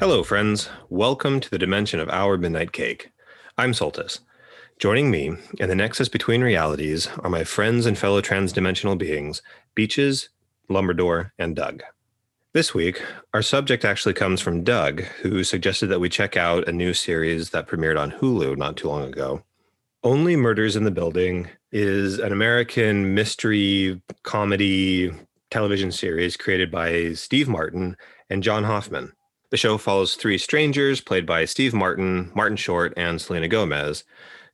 Hello, friends. Welcome to the dimension of our midnight cake. I'm Soltis. Joining me in the nexus between realities are my friends and fellow transdimensional beings, Beaches, Lumberdor, and Doug. This week, our subject actually comes from Doug, who suggested that we check out a new series that premiered on Hulu not too long ago. Only Murders in the Building is an American mystery comedy television series created by Steve Martin and John Hoffman. The show follows three strangers, played by Steve Martin, Martin Short, and Selena Gomez,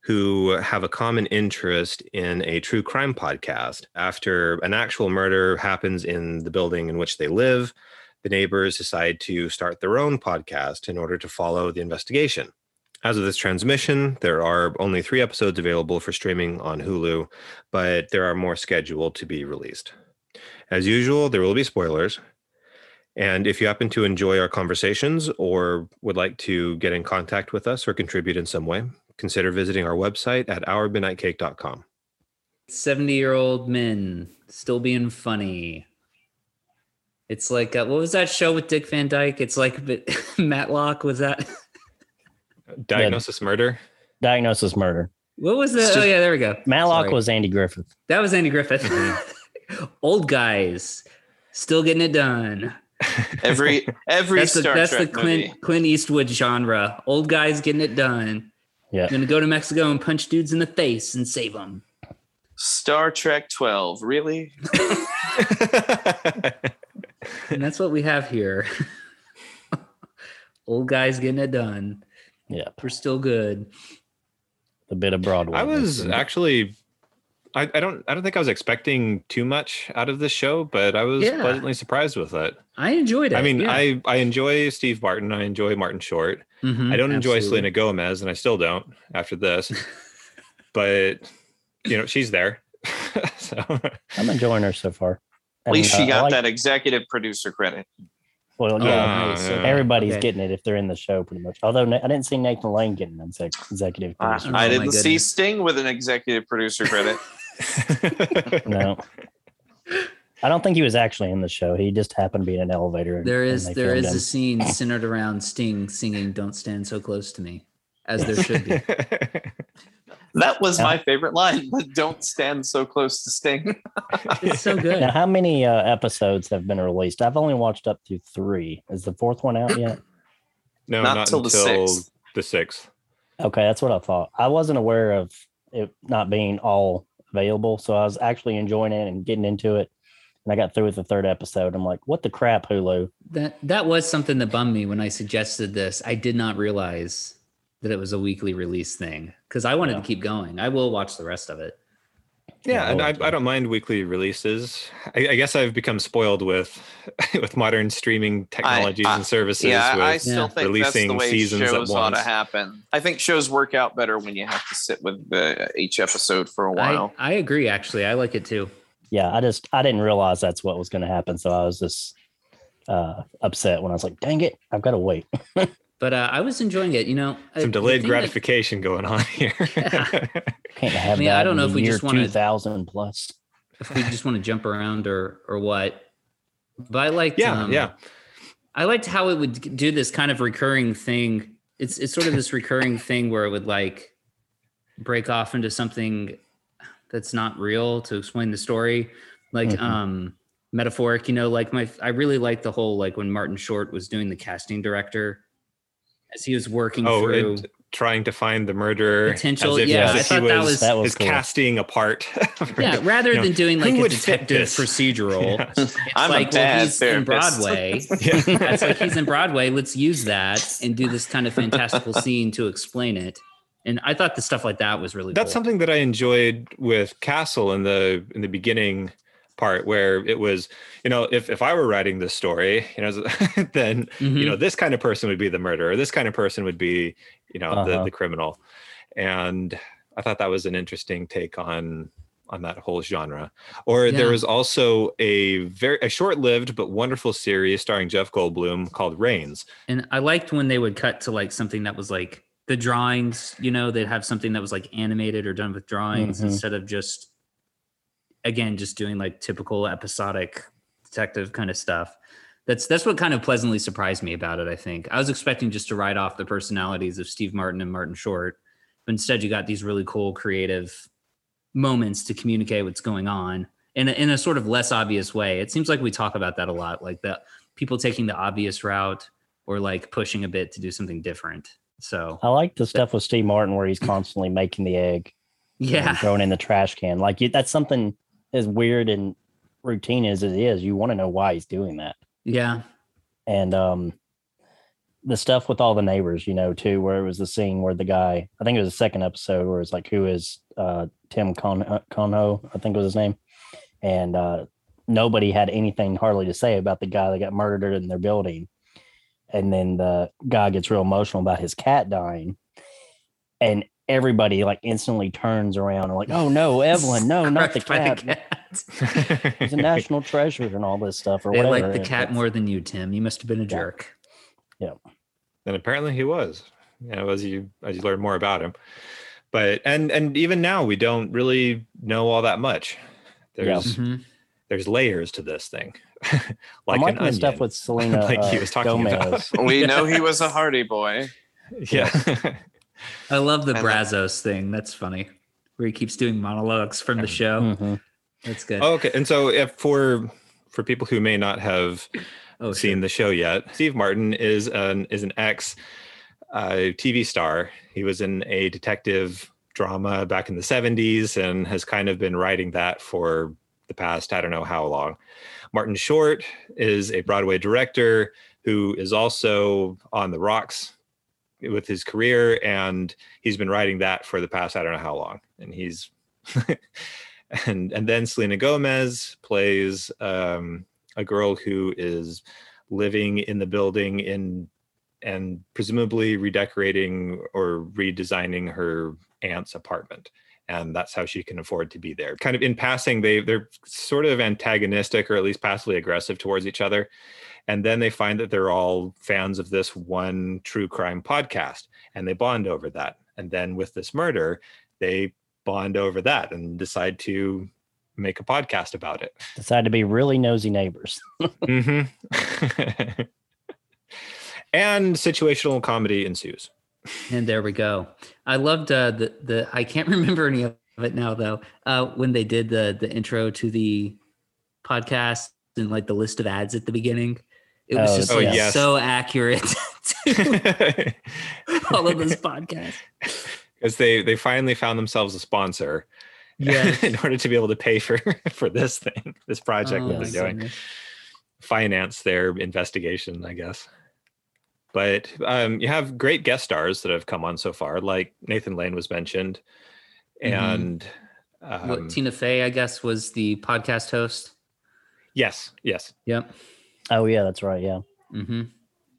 who have a common interest in a true crime podcast. After an actual murder happens in the building in which they live, the neighbors decide to start their own podcast in order to follow the investigation. As of this transmission, there are only three episodes available for streaming on Hulu, but there are more scheduled to be released. As usual, there will be spoilers, and if you happen to enjoy our conversations or would like to get in contact with us or contribute in some way, consider visiting our website at ourmidnightcake.com. 70 year old men still being funny. It's like, uh, what was that show with Dick Van Dyke? It's like Matlock, was that? Diagnosis Murder? Diagnosis Murder. What was that? Oh, yeah, there we go. Matlock Sorry. was Andy Griffith. That was Andy Griffith. old guys still getting it done. Every every That's the, Star that's the Trek movie. Clint, Clint Eastwood genre. Old guys getting it done. Yeah. Gonna go to Mexico and punch dudes in the face and save them. Star Trek 12. Really? And that's what we have here. Old guys getting it done. Yeah. We're still good. A bit of Broadway. I was actually I, I don't I don't think I was expecting too much out of this show, but I was Yeah. pleasantly surprised with it. I enjoyed it. I mean, yeah. I I enjoy Steve Martin, I enjoy Martin Short. Mhm, I don't enjoy. Selena Gomez, and I still don't after this. but you know, she's there. so I'm enjoying her so far. At least And, she uh, got like- that executive producer credit. Well, yeah, Uh, so- yeah. everybody's okay. getting it if they're in the show, pretty much. Although I didn't see Nathan Lane getting an executive I, producer. Oh, I didn't see. Sting with an executive producer credit. no, I don't think he was actually in the show. He just happened to be in an elevator. and- There and is they there filmed is him. a scene centered around Sting singing "Don't Stand So Close to Me," as there should be. That was Yeah. my favorite line, but don't stand so close to Sting. It's so good. Now, how many uh, episodes have been released? I've only watched up to three. Is the fourth one out yet? no, Not not, till the until sixth. the sixth. Okay, that's what I thought. I wasn't aware of it not being all available, so I was actually enjoying it and getting into it. And I got through with the third episode. I'm like, "What the crap, Hulu?" That that was something that bummed me when I suggested this. I did not realize that it was a weekly release thing because I wanted Yeah. to keep going. I will watch the rest of it. Yeah, and I, I don't mind weekly releases. I, I guess I've become spoiled with with modern streaming technologies I- and services. yeah, I still Yeah. think that's the way seasons at shows ought to happen. I think shows work out better when you have to sit with the, each episode for a while. I, I agree. Actually, I like it too. Yeah, I just I didn't realize that's what was going to happen, so I was just uh, upset when I was like, "Dang it, I've got to wait." But uh, I was enjoying it. You know, Some delayed thing that- gratification going on here. Can't have I mean, that I don't know if we just wanna- 2000 plus. if we just want to jump around or or what. But I liked. yeah, um, yeah. I liked how it would do this kind of recurring thing. It's it's sort of this recurring thing where it would like break off into something that's not real to explain the story, like Mhm. um metaphoric. You know, like my I really liked the whole like when Martin Short was doing the casting director as he was working Oh, through. it, trying to find the murderer. Potential- as if, yeah, as I if he thought that was, was- That was his cool. casting apart. yeah, rather you know, than doing like a detective procedural, Yeah. it's I'm like a bad well, he's in. Broadway. Yeah. That's like he's in Broadway. Let's use that and do this kind of fantastical scene to explain it. And I thought the stuff like that was really That's cool. something that I enjoyed with Castle in the in the beginning part where it was, you know, if if I were writing this story, you know, then Mhm. you know this kind of person would be the murderer. This kind of person would be, you know, the Uh-huh. the criminal. And I thought that was an interesting take on on that whole genre. Or there was also a very a short-lived but wonderful series starring Jeff Goldblum called Raines. And I liked when they would cut to like something that was like the drawings, you know, they'd have something that was like animated or done with drawings Mhm. instead of just again just doing like typical episodic detective kind of stuff. That's that's what kind of pleasantly surprised me about it, I think. I was expecting just to write off the personalities of Steve Martin and Martin Short, but instead you got these really cool creative moments to communicate what's going on in a, in a sort of less obvious way. It seems like we talk about that a lot, like the people taking the obvious route or like pushing a bit to do something different. So I like the stuff with Steve Martin where he's constantly making the egg and yeah, throwing in the trash can. Like that's something as weird and routine as it is. You want to know why he's doing that. yeah, And um, the stuff with all the neighbors, you know, too, where it was the scene where the guy, I think it was the second episode, where it's like, who is uh, Tim Con- uh, Conho? I think was his name, and uh, nobody had anything hardly to say about the guy that got murdered in their building. And then the guy gets real emotional about his cat dying, and everybody like instantly turns around and like, oh no, Evelyn, no, not the Crushed by cat. He's a national treasure and all this stuff or They whatever. like the cat more than you, Tim. You must have been a jerk. Yeah. And apparently he was you know as you as you learn more about him but and and even now we don't really know all that much there's Mhm. there's layers to this thing I'm like an onion stuff with Selena like he uh, was talking Gomez. about We know he was a Hardy boy. yeah I love the I like- Brazzos thing. That's funny. Where he keeps doing monologues from the show. Mhm. That's good. okay and so if for for people who may not have Oh, seen the show yet. Steve Martin is an is an ex uh, TV star. He was in a detective drama back in the 70s and has kind of been writing that for the past I don't know how long. Martin Short is a Broadway director who is also on the rocks with his career and he's been writing that for the past I don't know how long. And he's and and then Selena Gomez plays um a girl who is living in the building in and presumably redecorating or redesigning her aunt's apartment and that's how she can afford to be there kind of in passing they they're sort of antagonistic or at least passively aggressive towards each other and then they find that they're all fans of this one true crime podcast and they bond over that and then with this murder they bond over that and decide to make a podcast about it Decide to be really nosy neighbors. hmm and situational comedy ensues. And there we go. I loved uh, the the. I can't remember any of it now though. Uh, when they did the the intro to the podcast and like the list of ads at the beginning, it was Oh, just oh, like yes. so accurate to all of those podcasts. Because they they finally found themselves a sponsor. Yes. in order to be able to pay for for this thing, this project oh, that they're doing, goodness. finance their investigation, I guess. But um, you have great guest stars that have come on so far, like Nathan Lane was mentioned, Mhm. and What, um, Tina Fey, I guess, was the podcast host. yes, yes, Yep. Oh yeah, that's right. Yeah. Mm-hmm. I'm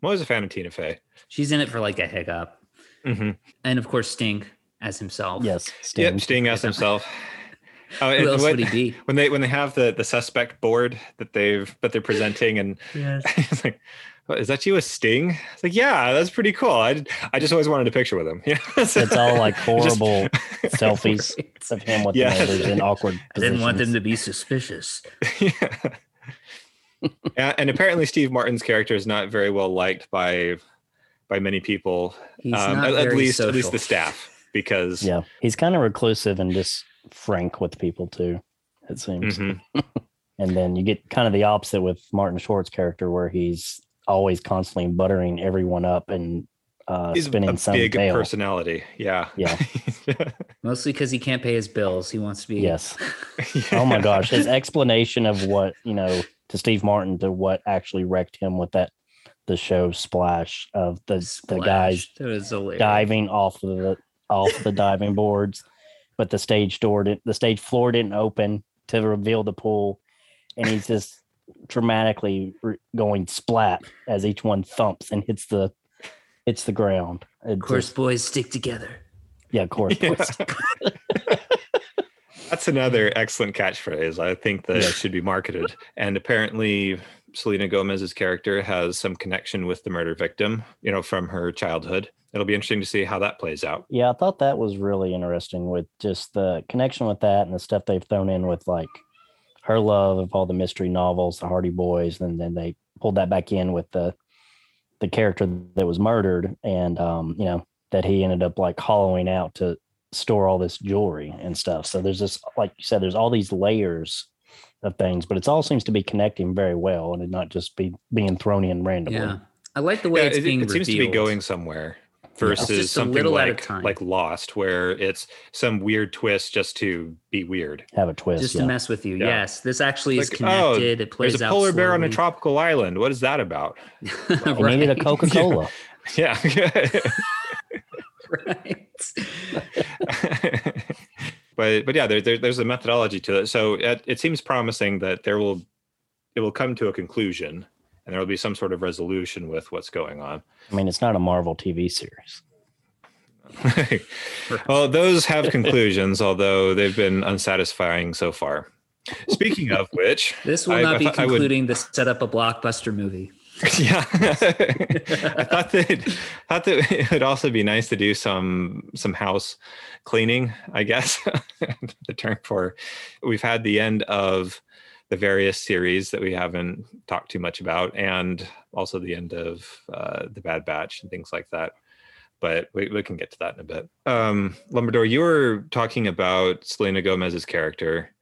always a fan of Tina Fey. She's in it for like a hiccup, hmm and of course Sting as himself. Yes. Sting. Yep, Sting as himself. Oh, Who else what- would he be? when they when they have the the suspect board that they've that they're presenting and Yes. it's like "What, is that you a sting it's like yeah that's pretty cool i, I just always wanted a picture with him yeah It's all like horrible Right. selfies of him with Yeah. the neighbors in awkward I didn't want them to be suspicious. yeah. and, and apparently steve martin's character is not very well liked by by many people He's um, not at, at very least at least the staff because Yeah, he's kind of reclusive and just frank with people too. It seems. Mhm. And then you get kind of the opposite with Martin Short's character, where he's always constantly buttering everyone up and uh, he's spinning a some big tail. personality yeah Yeah. Mostly because he can't pay his bills. He wants to be. Yes. Oh my gosh, his explanation of what you know to Steve Martin to what actually wrecked him with that the show Splash of the the guys Splash. That was hilarious. diving off of the off the diving boards, but the stage door didn't the stage floor didn't open to reveal the pool, and he's just dramatically re- going splat as each one thumps and hits the hits the ground. It Of course, just- boys stick together. yeah, of course. Yeah. That's another excellent catchphrase. I think that Yes. should be marketed. And apparently, Selena Gomez's character has some connection with the murder victim, you know, from her childhood. It'll be interesting to see how that plays out. Yeah, I thought that was really interesting with just the connection with that and the stuff they've thrown in with like her love of all the mystery novels, the Hardy Boys, and then they pulled that back in with the the character that was murdered and um, you know, that he ended up like hollowing out to store all this jewelry and stuff. So there's this like you said, there's all these layers of things, but it all seems to be connecting very well and it not just be being thrown in randomly. Yeah, I like the way Yeah, it's it, being it seems to be going somewhere versus just something a like time. like Lost, where it's some weird twist just to be weird. Have a twist. just yeah. to mess with you. Yeah. Yes, this actually is Like, oh, connected. it plays There's a out polar bear on a tropical island. What is that about? They needed a Right. Coca-Cola. Yeah. right. but but yeah, there, there, there's a methodology to it. So it, it seems promising that there will it will come to a conclusion, and there will be some sort of resolution with what's going on. I mean, it's not a Marvel TV series. well, those have conclusions, although they've been unsatisfying so far. Speaking of which, This will I- not I be thought I would- concluding to set up a blockbuster movie. yeah, I thought that thought that it would also be nice to do some some house cleaning. I guess the term for we've had the end of the various series that we haven't talked too much about, and also the end of uh, the Bad Batch and things like that. But we, we can get to that in a bit. Um, Lumberdor, you were talking about Selena Gomez's character.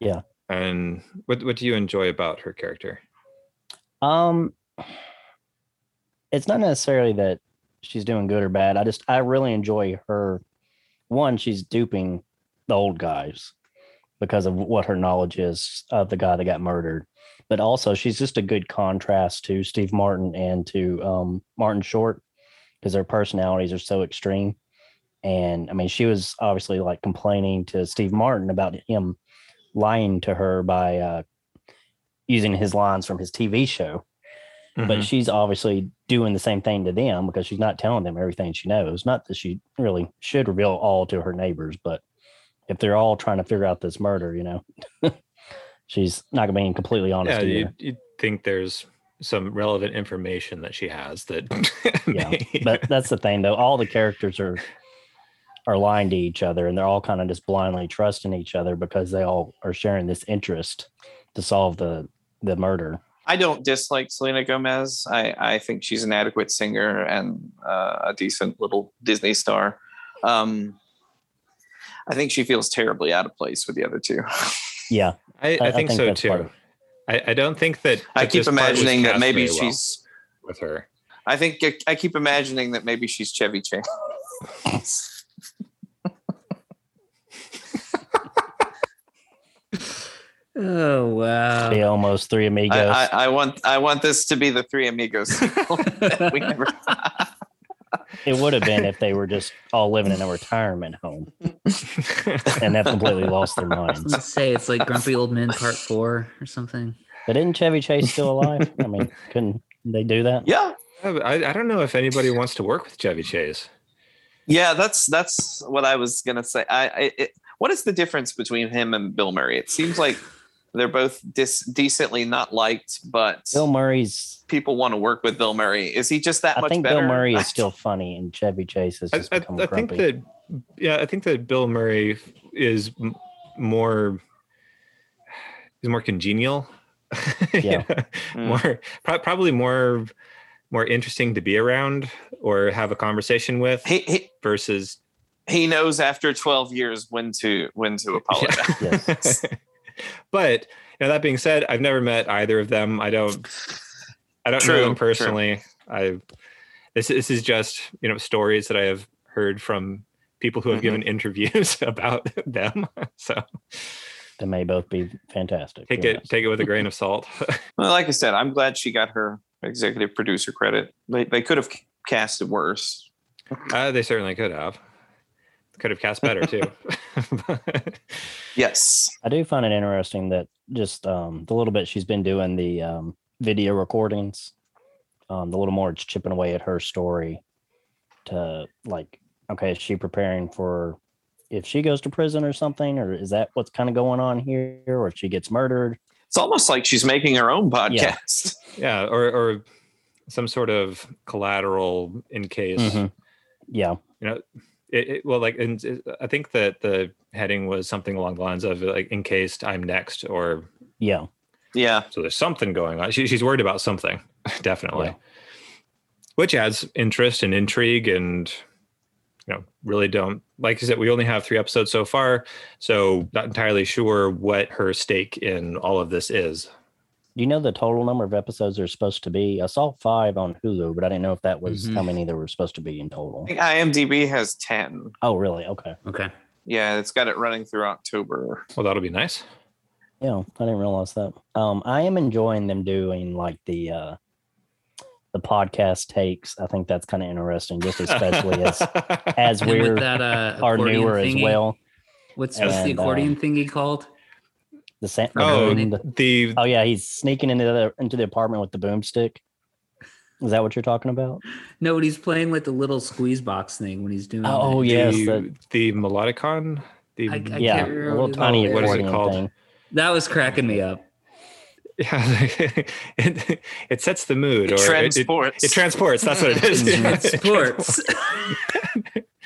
Yeah. And what what do you enjoy about her character? Um, it's not necessarily that she's doing good or bad. I just I really enjoy her. One, she's duping the old guys because of what her knowledge is of the guy that got murdered. But also, she's just a good contrast to Steve Martin and to um, Martin Short because their personalities are so extreme. And I mean, she was obviously like complaining to Steve Martin about him lying to her by uh, using his lines from his TV show but Mhm. she's obviously doing the same thing to them because she's not telling them everything she knows. Not that she really should reveal all to her neighbors, but if they're all trying to figure out this murder, you know, she's not gonna be completely honest yeah, you either. you think there's some relevant information that she has that Yeah, But that's the thing, though. All the characters are are lying to each other, and they're all kind of just blindly trusting each other because they all are sharing this interest to solve the the murder. I don't dislike Selena Gomez. I, I think she's an adequate singer and uh, a decent little Disney star. Um, I think she feels terribly out of place with the other two. Yeah, I, I, I think, think so too I, I don't think that I keep this part was imagining that maybe very well she's. with her I think I keep imagining that maybe she's Chevy Chase. Oh wow. the almost three amigos. I, I, I want I want this to be the three amigos. that we never- it would have been if they were just all living in a retirement home and have completely lost their minds. Let's say it's like Grumpy Old Men Part Four or something. But isn't Chevy Chase still alive? I mean, couldn't they do that? yeah, I, I don't know if anybody wants to work with Chevy Chase. yeah. That's that's what I was gonna say. I, I it, what is the difference between him and Bill Murray? It seems like they're both dis- decently not liked, but Bill Murray's. people want to work with Bill Murray. Is he just that I much think better? Bill Murray is still funny, and Chevy Chase has I, just I, become I think grumpy. that yeah, I think that Bill Murray is m- more is more congenial. Yeah. Mm. more pro- probably more more interesting to be around or have a conversation with he, he versus he knows after 12 years when to when to apologize. Yes. But you know, that being said, I've never met either of them. I don't I don't know True, them true. personally. I this this is just you know stories that I have heard from people who have Mhm. given interviews about them. So they may both be fantastic. take it knows? take it with a grain of salt. Well, like I said, I'm glad she got her executive producer credit. They, they could have cast it worse. uh, they certainly could have. Could have cast better too. Yes. I do find it interesting that just um, the little bit she's been doing the um, video recordings, um, the little more it's chipping away at her story to like, okay, is she preparing for if she goes to prison or something, or is that what's kind of going on here, or if she gets murdered? It's almost like she's making her own podcast. Yeah, or or some sort of collateral in case Mhm. Yeah, you know it, it- well like and it- i think that the heading was something along the lines of like in case i'm next or yeah, Yeah. so there's something going on she, she's worried about something definitely Yeah. which adds interest and intrigue and you know really don't like i said we only have three episodes so far so not entirely sure what her stake in all of this is Do you know the total number of episodes there's supposed to be? I saw five on Hulu, but I didn't know if that was how Mhm. many there were supposed to be in total. I think IMDb has 10. Oh, really? Okay. Okay. Yeah, it's got it running through October. well that'll be nice Yeah, I didn't realize that. Um, I am enjoying them doing like the uh the podcast takes. I think that's kind of interesting, just especially as as we're that uh, are accordion newer as well. What's, what's the accordion um, thingy called? The sa- the oh boom- the- the oh yeah, he's sneaking into the into the apartment with the boomstick. Is that what you're talking about? No, but he's playing with the little squeeze box thing when he's doing. Oh, that. yes, the, the- the melodicon the I- I yeah, a little tiny. What is it called? thing. that was cracking me up. Yeah, it, it sets the mood, or it- it, Transports. it transports. That's what it is. Sports.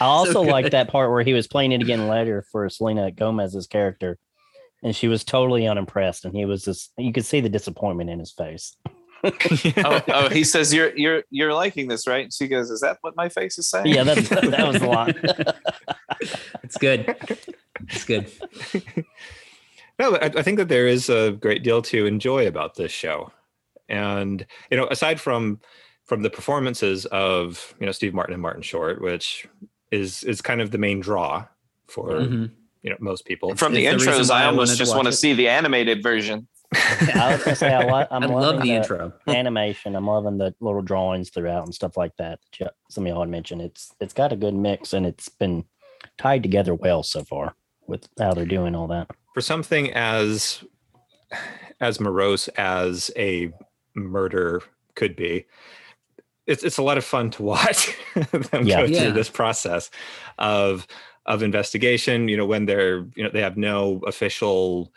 I also good. like that part where he was playing it again later for Selena Gomez's character, and she was totally unimpressed, and he was just you could see the disappointment in his face. oh, oh, he says you're you're you're liking this, right? And she goes, "Is that what my face is saying?" Yeah, that's, that was a lot It's good. It's good. no, I, I think that there is a great deal to enjoy about this show, and you know, aside from from the performances of you know Steve Martin and Martin Short, which is is kind of the main draw for Mhm. You know most people. From the It's the reason intros, why I I almost to just want to see the animated version. I was gonna say I, li- I'm I love loving the intro. animation. I'm loving the little drawings throughout and stuff like that. that you- Some of y'all had mentioned it's it's got a good mix and it's been tied together well so far with how they're doing all that. for something as as morose as a murder could be it's it's a lot of fun to watch them Yeah. go Yeah. through this process of of investigation you know when they're you know they have no official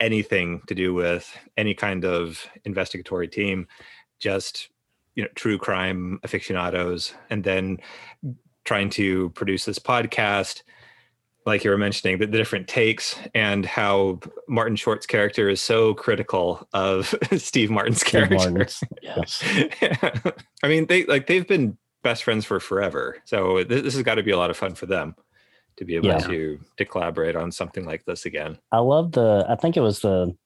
anything to do with any kind of investigatory team just you know true crime aficionados and then trying to produce this podcast like you were mentioning the, the different takes and how martin short's character is so critical of steve martin's Steve character Martin's, yes. i mean they like they've been best friends for forever so this, this has got to be a lot of fun for them to be able Yeah. to to collaborate on something like this again I love the. I think it was the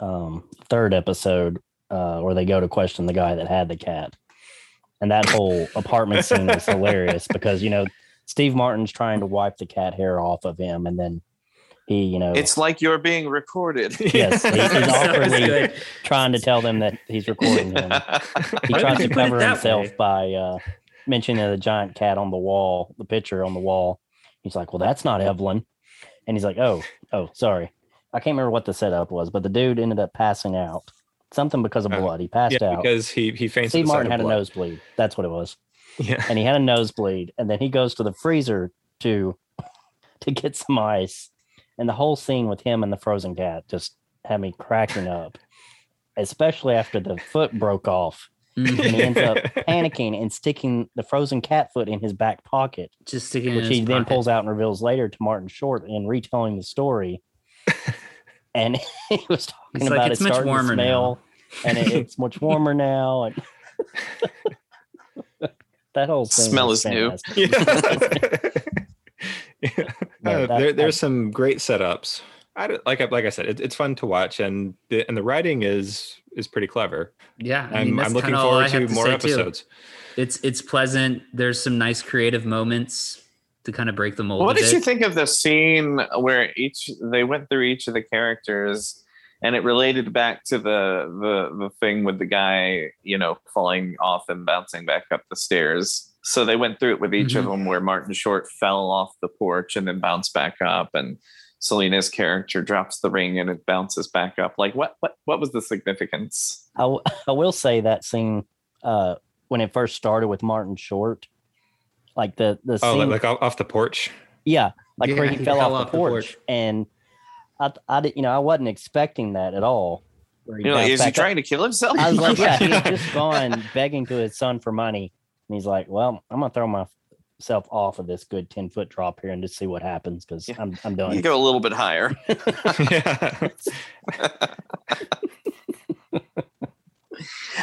um, third episode uh, where they go to question the guy that had the cat, and that whole apartment scene is hilarious because you know Steve Martin's trying to wipe the cat hair off of him, and then he, you know, It's like you're being recorded. Yes, he- he's So awkwardly trying to tell them that he's recording him. He tries to you put it cover himself way? by uh, mentioning the giant cat on the wall, the picture on the wall. He's like, "Well, that's not Evelyn," and he's like, "Oh, oh, sorry." I can't remember what the setup was, but the dude ended up passing out. Something because of Uh, blood. He passed yeah out. because he he faints Steve at the sight Martin of had a nosebleed. That's what it was. yeah And he had a nosebleed, and then he goes to the freezer to to get some ice. And the whole scene with him and the frozen cat just had me cracking up, especially after the foot broke off And he ends up panicking and sticking the frozen cat foot in his back pocket, Just sticking which his he then pocket. pulls out and reveals later to Martin Short in retelling the story. and he was talking It's like, about "It's it much starting to warmer now." and it, it's much warmer now. And that whole scene Smell was is new. yeah. yeah. No, Uh, that- there, that- there's some great setups. I don't- like I like I said, it, it's fun to watch, and the, and the writing is is pretty clever. Yeah, I I'm mean, I'm looking kinda all I forward have to more say, too. episodes. It's it's pleasant. There's some nice creative moments to kind of break the mold. What a did you think of the scene where each they went through each of the characters and it related back to the the the thing with the guy, you know, falling off and bouncing back up the stairs. So they went through it with each of Mhm. them where Martin Short fell off the porch and then bounced back up and Selena's character drops the ring and it bounces back up. Like what what what was the significance? I, w- I will say that scene uh, when it first started with Martin Short, like the the Oh, scene, like, like off off the porch. yeah, like where he he fell, fell off, off the the porch, porch. and I, I didn't you know, I wasn't expecting that at all. Where he You know, bounced is he back up. trying to kill himself? I was like, yeah, he had just gone begging to his son for money, and he's like, "Well, I'm gonna throw myself off of this good ten foot drop here and just see what happens because Yeah. I'm I'm you go a little bit higher.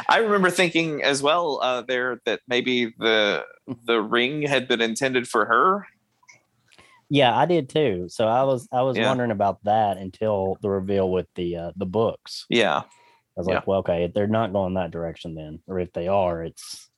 I remember thinking as well uh, there that maybe the the ring had been intended for her. Yeah, I did too. So I was I was Yeah. wondering about that until the reveal with the uh, the books. Yeah, I was Yeah. like, well, okay, they're not going that direction then, or if they are, it's.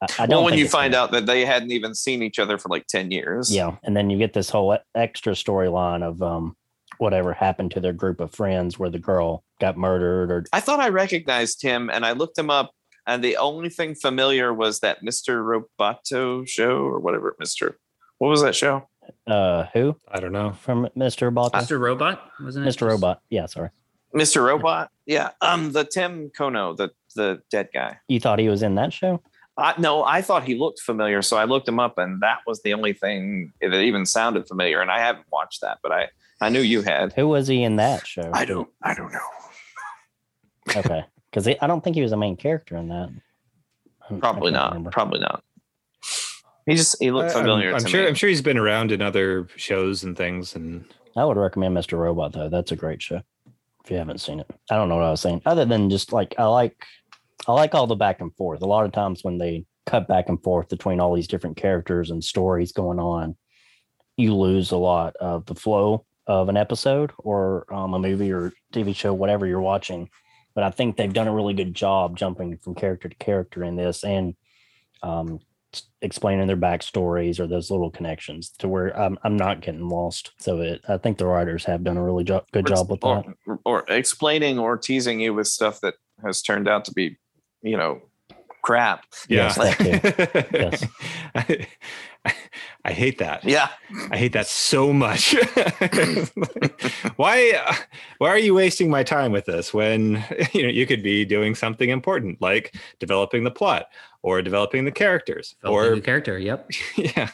I, I don't. well, when you find gonna- out that they hadn't even seen each other for like ten years. yeah, and then you get this whole extra storyline of um whatever happened to their group of friends where the girl got murdered or I thought I recognized him, and I looked him up, and the only thing familiar was that Mister Roboto show or whatever. Mister, what was that show? uh who I don't know. from Mr. Robot. Mr. Robot, wasn't it? Mr. Robot. Yeah, sorry. Mister Robot. Yeah, um, the Tim Kono, the the dead guy. You thought he was in that show? I, no, I thought he looked familiar, so I looked him up, and that was the only thing that even sounded familiar. And I haven't watched that, but I I knew you had. Who was he in that show? I don't I don't know. Okay, because I don't think he was a main character in that. I- I Probably can't remember. Probably not. He just he looked uh, I'm- familiar. I'm, to sure. me. I'm sure he's been around in other shows and things. And I would recommend Mr. Robot though. That's a great show. If you haven't seen it, I don't know what I was saying. Other than just like I like, I like all the back and forth. A lot of times when they cut back and forth between all these different characters and stories going on, you lose a lot of the flow of an episode or um, a movie or TV show, whatever you're watching. But I think they've done a really good job jumping from character to character in this and um, explaining their backstories or those little connections to where I'm, I'm not getting lost. So it, I think the writers have done a really jo- good job with that. or, or explaining or teasing you with stuff that has turned out to be, you know, crap. Yes, yeah, that Yes. I, I, I hate that. Yeah. I hate that so much. why uh, why are you wasting my time with this when you know you could be doing something important like developing the plot or developing the characters Or or new character. Yep. yeah.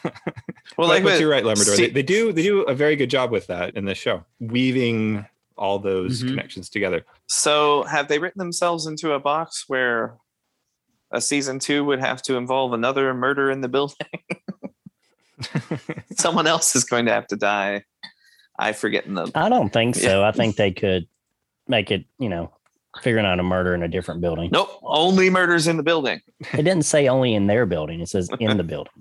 Well, like like but with- you're right, Lumberdor. see- they, they do they do a very good job with that in this show, weaving all those Mhm. connections together. So, have they written themselves into a box where a season two would have to involve another murder in the building? Someone else is going to have to die. I forget the. I don't think so. I think they could make it, you know, figuring out a murder in a different building. Nope, only murders in the building. It didn't say only in their building. It says in the building.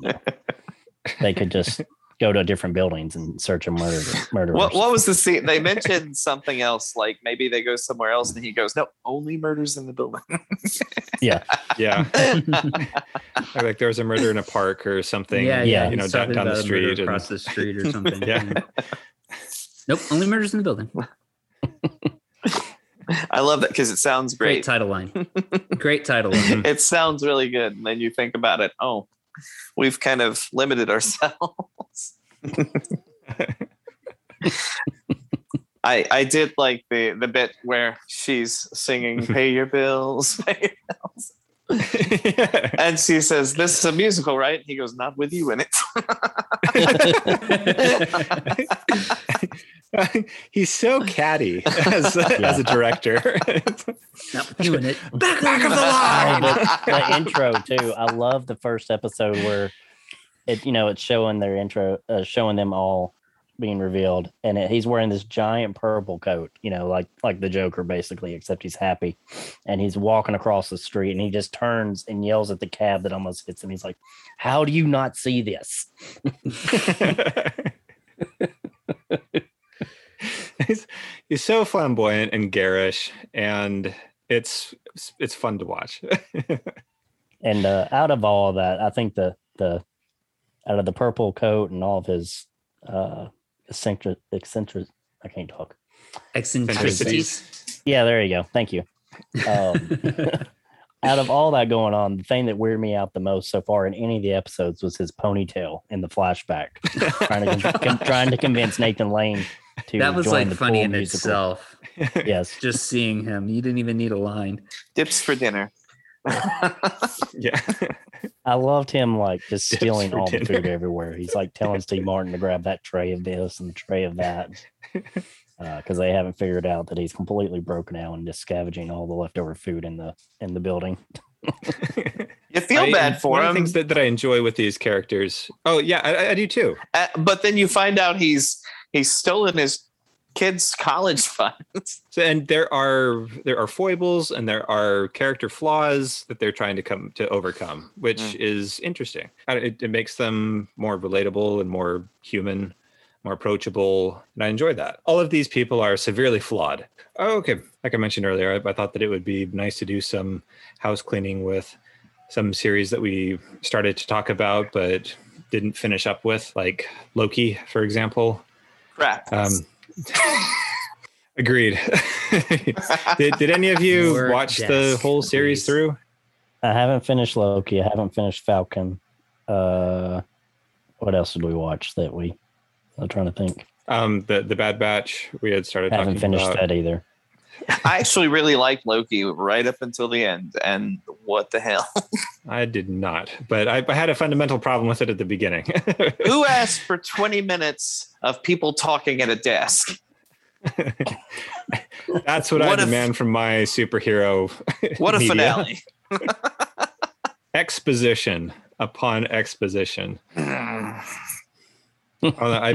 they could just go to different buildings and search a murder murderers. What, what was the scene? They mentioned something else, like maybe they go somewhere else, and he goes, "No, only murders in the building." yeah. Or like there was a murder in a park or something. yeah, yeah, yeah. you know, down, down the about a street. and- across the street or something. Yeah. Nope. Only murders in the building. I love that because it sounds Great great. title line. Great title line. it sounds really good, and then you think about it. Oh, we've kind of limited ourselves. I I did like the the bit where she's singing "Pay Your Bills," pay your bills. and she says, "This is a musical, right?" He goes, "Not with you in it." He's so catty as, as a director. Not doing it. Back of the line. the, the intro too. I love the first episode where it, you know, it's showing their intro, uh, showing them all being revealed, and it, he's wearing this giant purple coat, you know, like like the Joker basically, except he's happy, and he's walking across the street, and he just turns and yells at the cab that almost hits him. He's like, "How do you not see this?" He's, he's so flamboyant and garish, and it's it's fun to watch. And uh, out of all of that, I think the the out of the purple coat and all of his uh eccentric eccentric I can't talk. Eccentricities. Yeah, there you go. Thank you. Um, out of all that going on, the thing that weirded me out the most so far in any of the episodes was his ponytail in the flashback, trying to con- trying to convince Nathan Lane to that was join like the funny in musical. itself. Yes, Just seeing him. You didn't even need a line. Dips for dinner. Yeah. I loved him like just Dips stealing for all the food everywhere. He's like telling Steve Martin to grab that tray of this and the tray of that. Because they haven't figured out that he's completely broken out and just scavenging all the leftover food in the in the building. You feel I- bad for one him, Of the things that, that I enjoy with these characters. Oh yeah, I, I do too. uh, but then you find out he's he's stolen his kids' college funds. So, and there are there are foibles and there are character flaws that they're trying to come to overcome, which Mm. is interesting. It, it makes them more relatable and more human, more approachable, and I enjoy that. All of these people are severely flawed. Oh, okay, like I mentioned earlier, I, I thought that it would be nice to do some house cleaning with some series that we started to talk about but didn't finish up with, like Loki, for example. Crap. Um, agreed. did, did any of you More watch the whole series please. through? I haven't finished Loki. I haven't finished Falcon. Uh, what else did we watch that we? I'm trying to think. Um, the the Bad Batch we had started I haven't talking finished about. that either. I actually really liked Loki right up until the end. And what the hell? I did not, but I, I had a fundamental problem with it at the beginning. Who asked for 20 minutes of people talking at a desk? That's what, What I demand from my superhero. What a finale. Exposition upon exposition. I,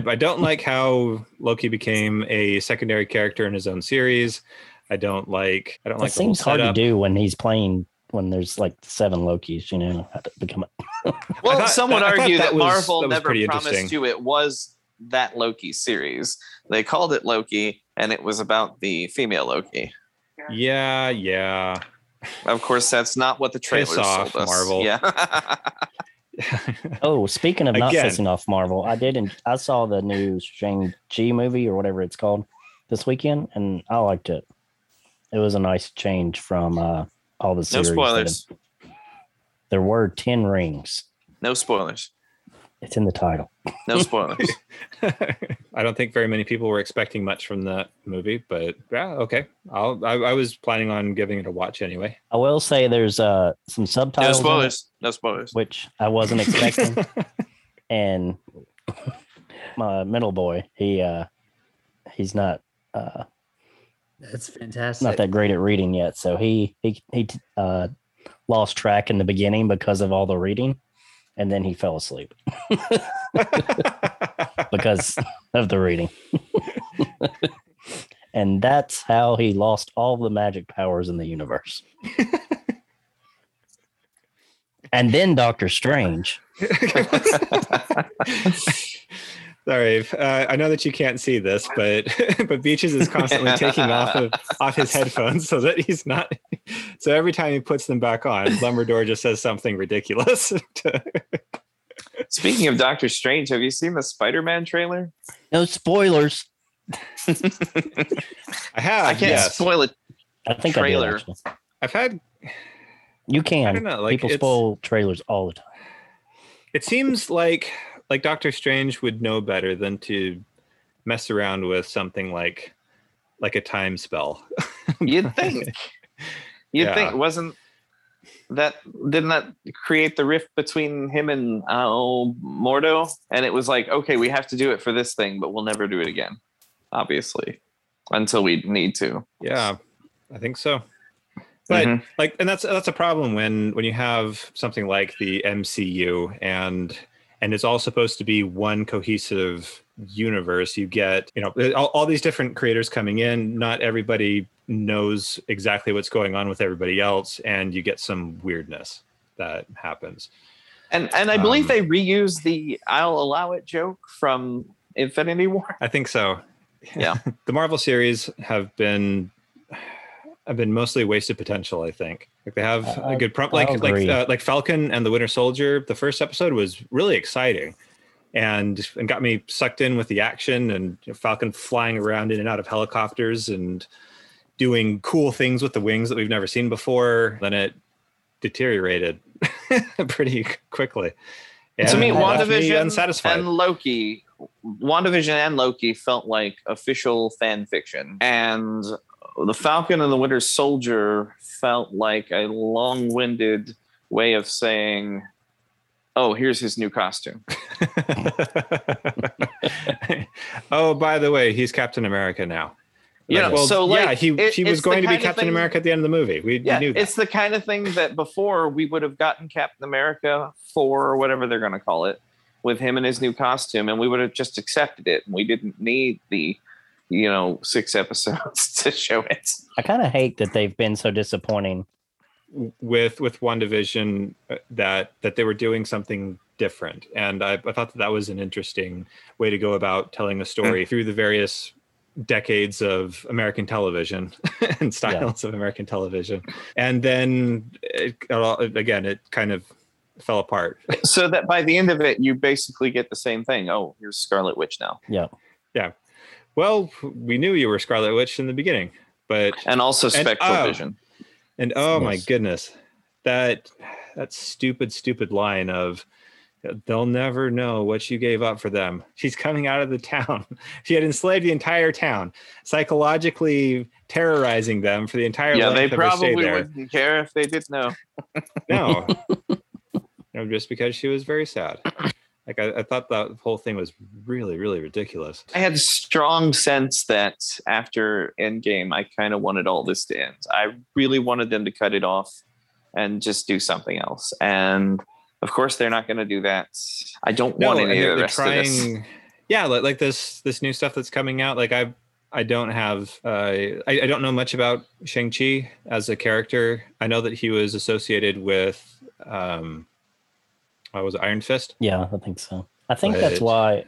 I don't like how Loki became a secondary character in his own series. I don't like. I don't That like the whole seems hard to do when he's playing when there's like seven Lokis. You know, how to become. A, Well, thought some would that- argue that that, was- Marvel that was never promised interesting. you it was that Loki series. They called it Loki, and it was about the female Loki. Yeah, yeah. Of course, that's not what the Piss trailers off, sold us. Marvel. Yeah. oh, speaking of not Again. pissing off Marvel, I did. en- I saw the new Shang Chi movie or whatever it's called this weekend, and I liked it. It was a nice change from uh, all the series. that spoilers. have- there were ten rings. No spoilers. It's in the title. No spoilers. I don't think very many people were expecting much from that movie, but yeah, okay. I'll, I, I was planning on giving it a watch anyway. I will say there's uh, some no subtitles, in it, spoilers. No spoilers. which I wasn't expecting. and my middle boy, he uh, he's not uh, That's fantastic. not that great at reading yet. So he he he uh, lost track in the beginning because of all the reading, and then he fell asleep because of the reading. and that's how he lost all the magic powers in the universe. and then Doctor Strange. Sorry, uh, I know that you can't see this, but but Beaches is constantly taking off of off his headphones so that he's not. So every time he puts them back on, Lumberdor just says something ridiculous. Speaking of Doctor Strange, have you seen the Spider-Man trailer? No spoilers. I have, I can't yes. spoil it. I think Trailer. I I've had. You I can. don't know. Like People spoil trailers all the time. It seems like like Doctor Strange would know better than to mess around with something like like a time spell. You'd think. You'd Yeah. think wasn't that didn't that create the rift between him and uh, Mordo? And it was like, okay, we have to do it for this thing, but we'll never do it again. Obviously, until we need to. Yeah, I think so. But Mhm. like, and that's that's a problem when when you have something like the MCU and and it's all supposed to be one cohesive universe. You get you know all, all these different creators coming in. Not everybody knows exactly what's going on with everybody else, and you get some weirdness that happens. And and I believe Um, they reuse the "I'll allow it" joke from Infinity War. I think so. Yeah. the Marvel series have been have been mostly wasted potential. I think like they have a good prompt, like like uh, like Falcon and the Winter Soldier. The first episode was really exciting, and and got me sucked in with the action and you know, Falcon flying around in and out of helicopters and doing cool things with the wings that we've never seen before. Then it deteriorated pretty quickly. to me, and left WandaVision unsatisfied. and Loki, WandaVision and Loki felt like official fan fiction, and the Falcon and the Winter Soldier felt like a long-winded way of saying, "Oh, here's his new costume." oh, by the way, he's Captain America now. You know, well, so like, yeah, he it- he was going to be Captain thing- America at the end of the movie. We, we Yeah, knew that. it's the kind of thing that before we would have gotten Captain America four or whatever they're going to call it with him in his new costume, and we would have just accepted it, and we didn't need the, you know, six episodes to show it. I kind of hate that they've been so disappointing. with with WandaVision uh, that that they were doing something different and I, I thought that that was an interesting way to go about telling a story through the various decades of american television and styles of american television and then it, again it kind of fell apart so that by the end of it, you basically get the same thing. Oh, here's Scarlet Witch now, yeah Yeah. Well we knew you were scarlet witch in the beginning but and also And- Spectral oh. Vision. And oh my goodness, that that stupid, stupid line of they'll never know what you gave up for them. She's coming out of the town. She had enslaved the entire town, psychologically terrorizing them for the entire Yeah, they length of her stay probably there. wouldn't care if they did know. No, no, just because she was very sad. Like I, I thought that whole thing was really, really ridiculous. I had a strong sense that after Endgame, I kind of wanted all this to end. I really wanted them to cut it off and just do something else. And of course, they're not going to do that. I don't want and any of the rest of this. yeah like, like this this new stuff that's coming out like i i don't have uh I, I don't know much about shang-chi as a character i know that he was associated with um what was iron fist Yeah, I think so. I think that's why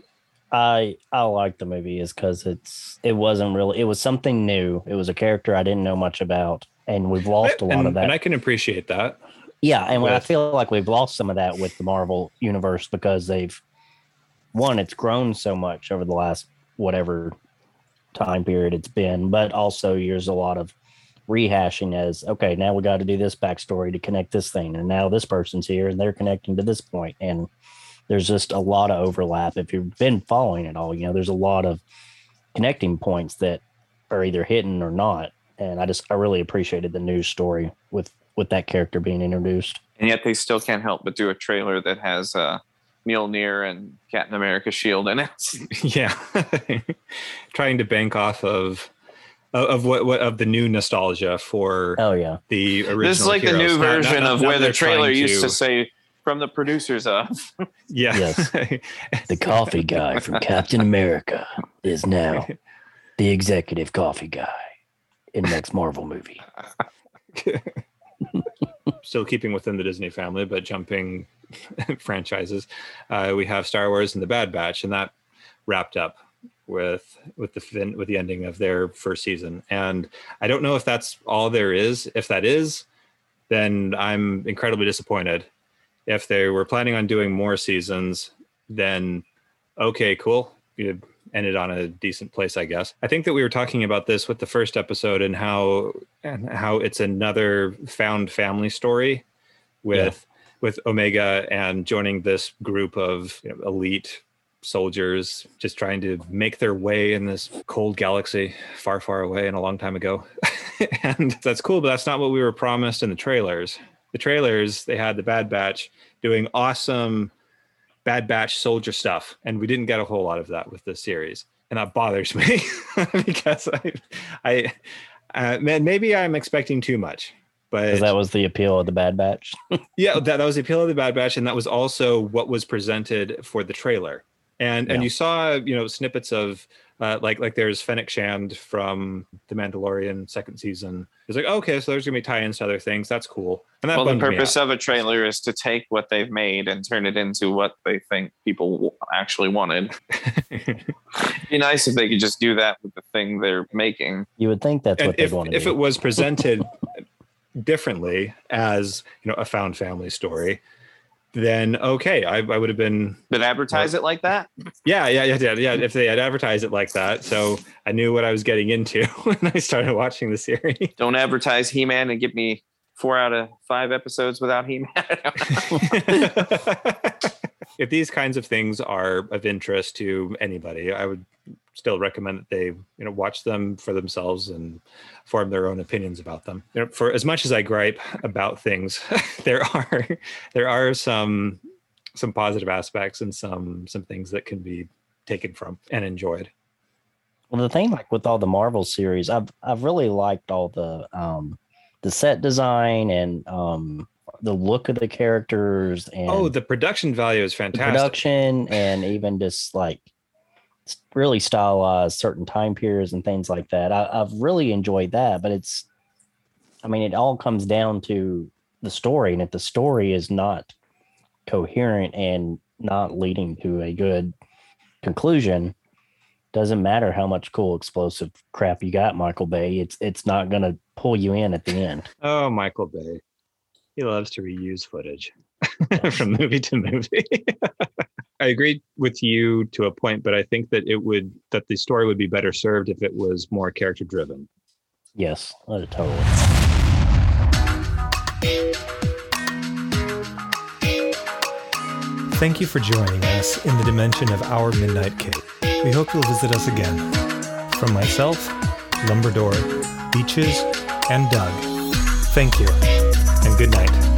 I I like the movie is because it's it wasn't really it was something new. It was a character I didn't know much about, and we've lost a lot and, of that. and i can appreciate that yeah, and I feel like we've lost some of that with the Marvel universe because they've one, it's grown so much over the last whatever time period it's been, but also there's a lot of rehashing as okay, now we got to do this backstory to connect this thing, and now this person's here and they're connecting to this point, and there's just a lot of overlap. If you've been following it all, you know, there's a lot of connecting points that are either hidden or not. And I just I really appreciated the news story with with that character being introduced. And yet they still can't help but do a trailer that has uh, Mjolnir and Captain America shield in it. yeah trying to bank off of of of what, what of the new nostalgia for Oh yeah, the original this is like the new Now- now- version of now where the trailer trying used to say from the producers of. yeah Yes. the coffee guy from Captain America is now the executive coffee guy in next Marvel movie. still keeping within the Disney family, but jumping franchises. Uh, we have Star Wars and the Bad Batch, and that wrapped up with with the fin- with the ending of their first season. And I don't know if that's all there is. If that is, then I'm incredibly disappointed. If they were planning on doing more seasons, then okay, cool. You ended on a decent place, I guess. I think that we were talking about this with the first episode and how and how it's another found family story with with Omega and joining this group of you know, elite soldiers just trying to make their way in this cold galaxy far far away and a long time ago and that's cool but that's not what we were promised in the trailers the trailers they had the bad batch doing awesome bad batch soldier stuff and we didn't get a whole lot of that with this series and that bothers me because i i uh, man maybe i'm expecting too much but that was the appeal of the Bad Batch. yeah, that, that was the appeal of the Bad Batch, and that was also what was presented for the trailer. And and you saw you know snippets of uh, like like there's Fennec Shand from The Mandalorian second season. It's like okay, so there's gonna be tie-ins to other things. That's cool. And that well, the purpose of a trailer is to take what they've made and turn it into what they think people actually wanted. It'd be nice if they could just do that with the thing they're making. You would think that's and what they'd if want to if do. it was presented differently as you know a found family story, then okay, I, I would have been Did advertise it like that? Yeah, yeah, yeah, yeah, yeah. If they had advertised it like that, so I knew what I was getting into when I started watching the series. Don't advertise He-Man and give me four out of five episodes without He-Man. if these kinds of things are of interest to anybody, I would still recommend that they you know watch them for themselves and form their own opinions about them. You know, for as much as I gripe about things, there are there are some some positive aspects and some some things that can be taken from and enjoyed. Well, the thing like with all the Marvel series, I've I've really liked all the um the set design and um the look of the characters and oh, the production value is fantastic. Production and even just like really stylized certain time periods and things like that. I, I've really enjoyed that, but it's, I mean, it all comes down to the story, and if the story is not coherent and not leading to a good conclusion, doesn't matter how much cool explosive crap you got, Michael Bay. It's it's not gonna pull you in at the end. Oh, Michael Bay. He loves to reuse footage from movie to movie. I agree with you to a point, but I think that it would that the story would be better served if it was more character driven. Yes, uh, totally. Thank you for joining us in the dimension of our Midnight Cake. We hope you'll visit us again. From myself, Lumberdor, Beaches, and Doug, thank you, and good night.